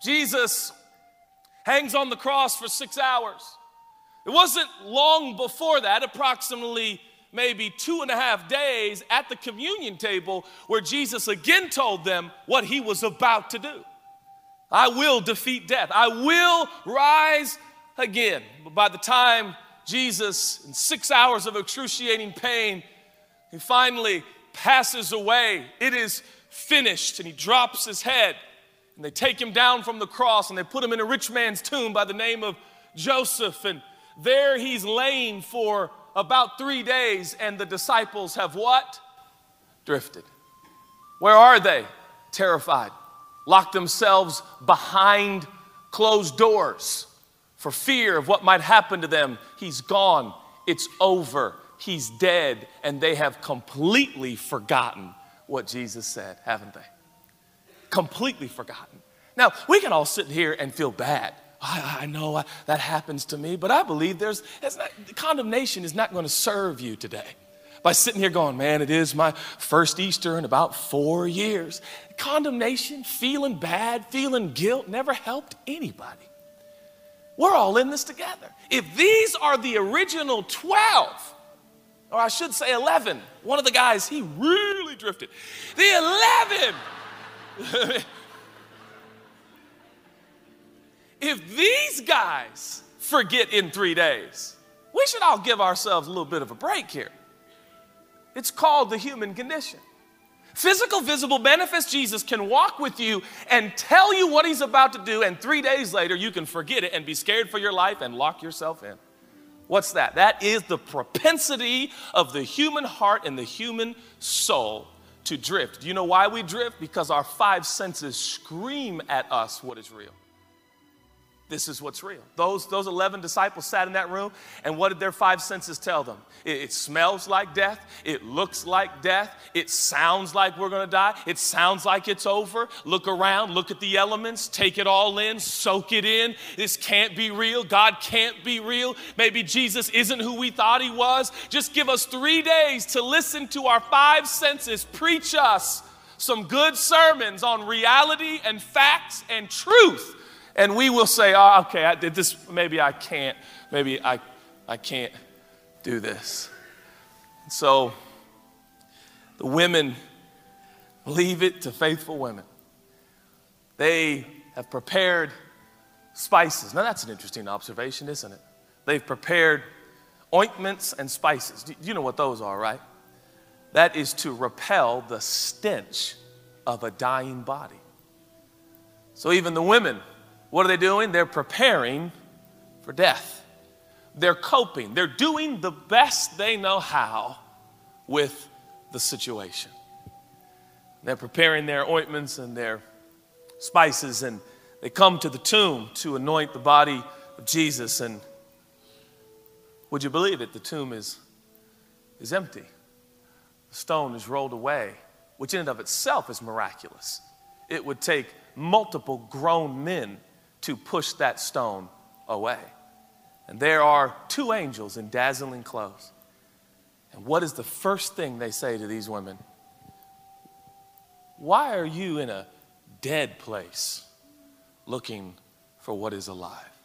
Jesus hangs on the cross for six hours. It wasn't long before that, approximately maybe two and a half days at the communion table, where Jesus again told them what he was about to do. I will defeat death. I will rise again. But by the time Jesus, in six hours of excruciating pain, he finally passes away, it is finished, and he drops his head. And they take him down from the cross and they put him in a rich man's tomb by the name of Joseph. And there he's laying for about three days, and the disciples have what? Drifted. Where are they? Terrified. Locked themselves behind closed doors for fear of what might happen to them. He's gone. It's over. He's dead. And they have completely forgotten what Jesus said, haven't they? Completely forgotten. Now, we can all sit here and feel bad I, I know I, that happens to me, but I believe there's, not, condemnation is not going to serve you today. By sitting here going, man, it is my first Easter in about four years. Condemnation, feeling bad, feeling guilt never helped anybody. We're all in this together. If these are the original 12, or I should say 11, one of the guys, he really drifted. The 11! if these guys forget in three days, we should all give ourselves a little bit of a break here. It's called the human condition. Physical, visible benefits, Jesus can walk with you and tell you what he's about to do, and three days later, you can forget it and be scared for your life and lock yourself in. What's that? That is the propensity of the human heart and the human soul to drift. Do you know why we drift? Because our five senses scream at us what is real this is what's real. Those, those 11 disciples sat in that room, and what did their five senses tell them? It, it smells like death. It looks like death. It sounds like we're going to die. It sounds like it's over. Look around, look at the elements, take it all in, soak it in. This can't be real. God can't be real. Maybe Jesus isn't who we thought he was. Just give us three days to listen to our five senses preach us some good sermons on reality and facts and truth and we will say, oh, okay, I did this, maybe I can't, maybe I, I can't do this. So the women leave it to faithful women. They have prepared spices. Now, that's an interesting observation, isn't it? They've prepared ointments and spices. You know what those are, right? That is to repel the stench of a dying body. So, even the women what are they doing? They're preparing for death. They're coping. They're doing the best they know how with the situation. They're preparing their ointments and their spices, and they come to the tomb to anoint the body of Jesus. And would you believe it? The tomb is, is empty. The stone is rolled away, which in and of itself is miraculous. It would take multiple grown men to push that stone away. And there are two angels in dazzling clothes. And what is the first thing they say to these women? Why are you in a dead place looking for what is alive?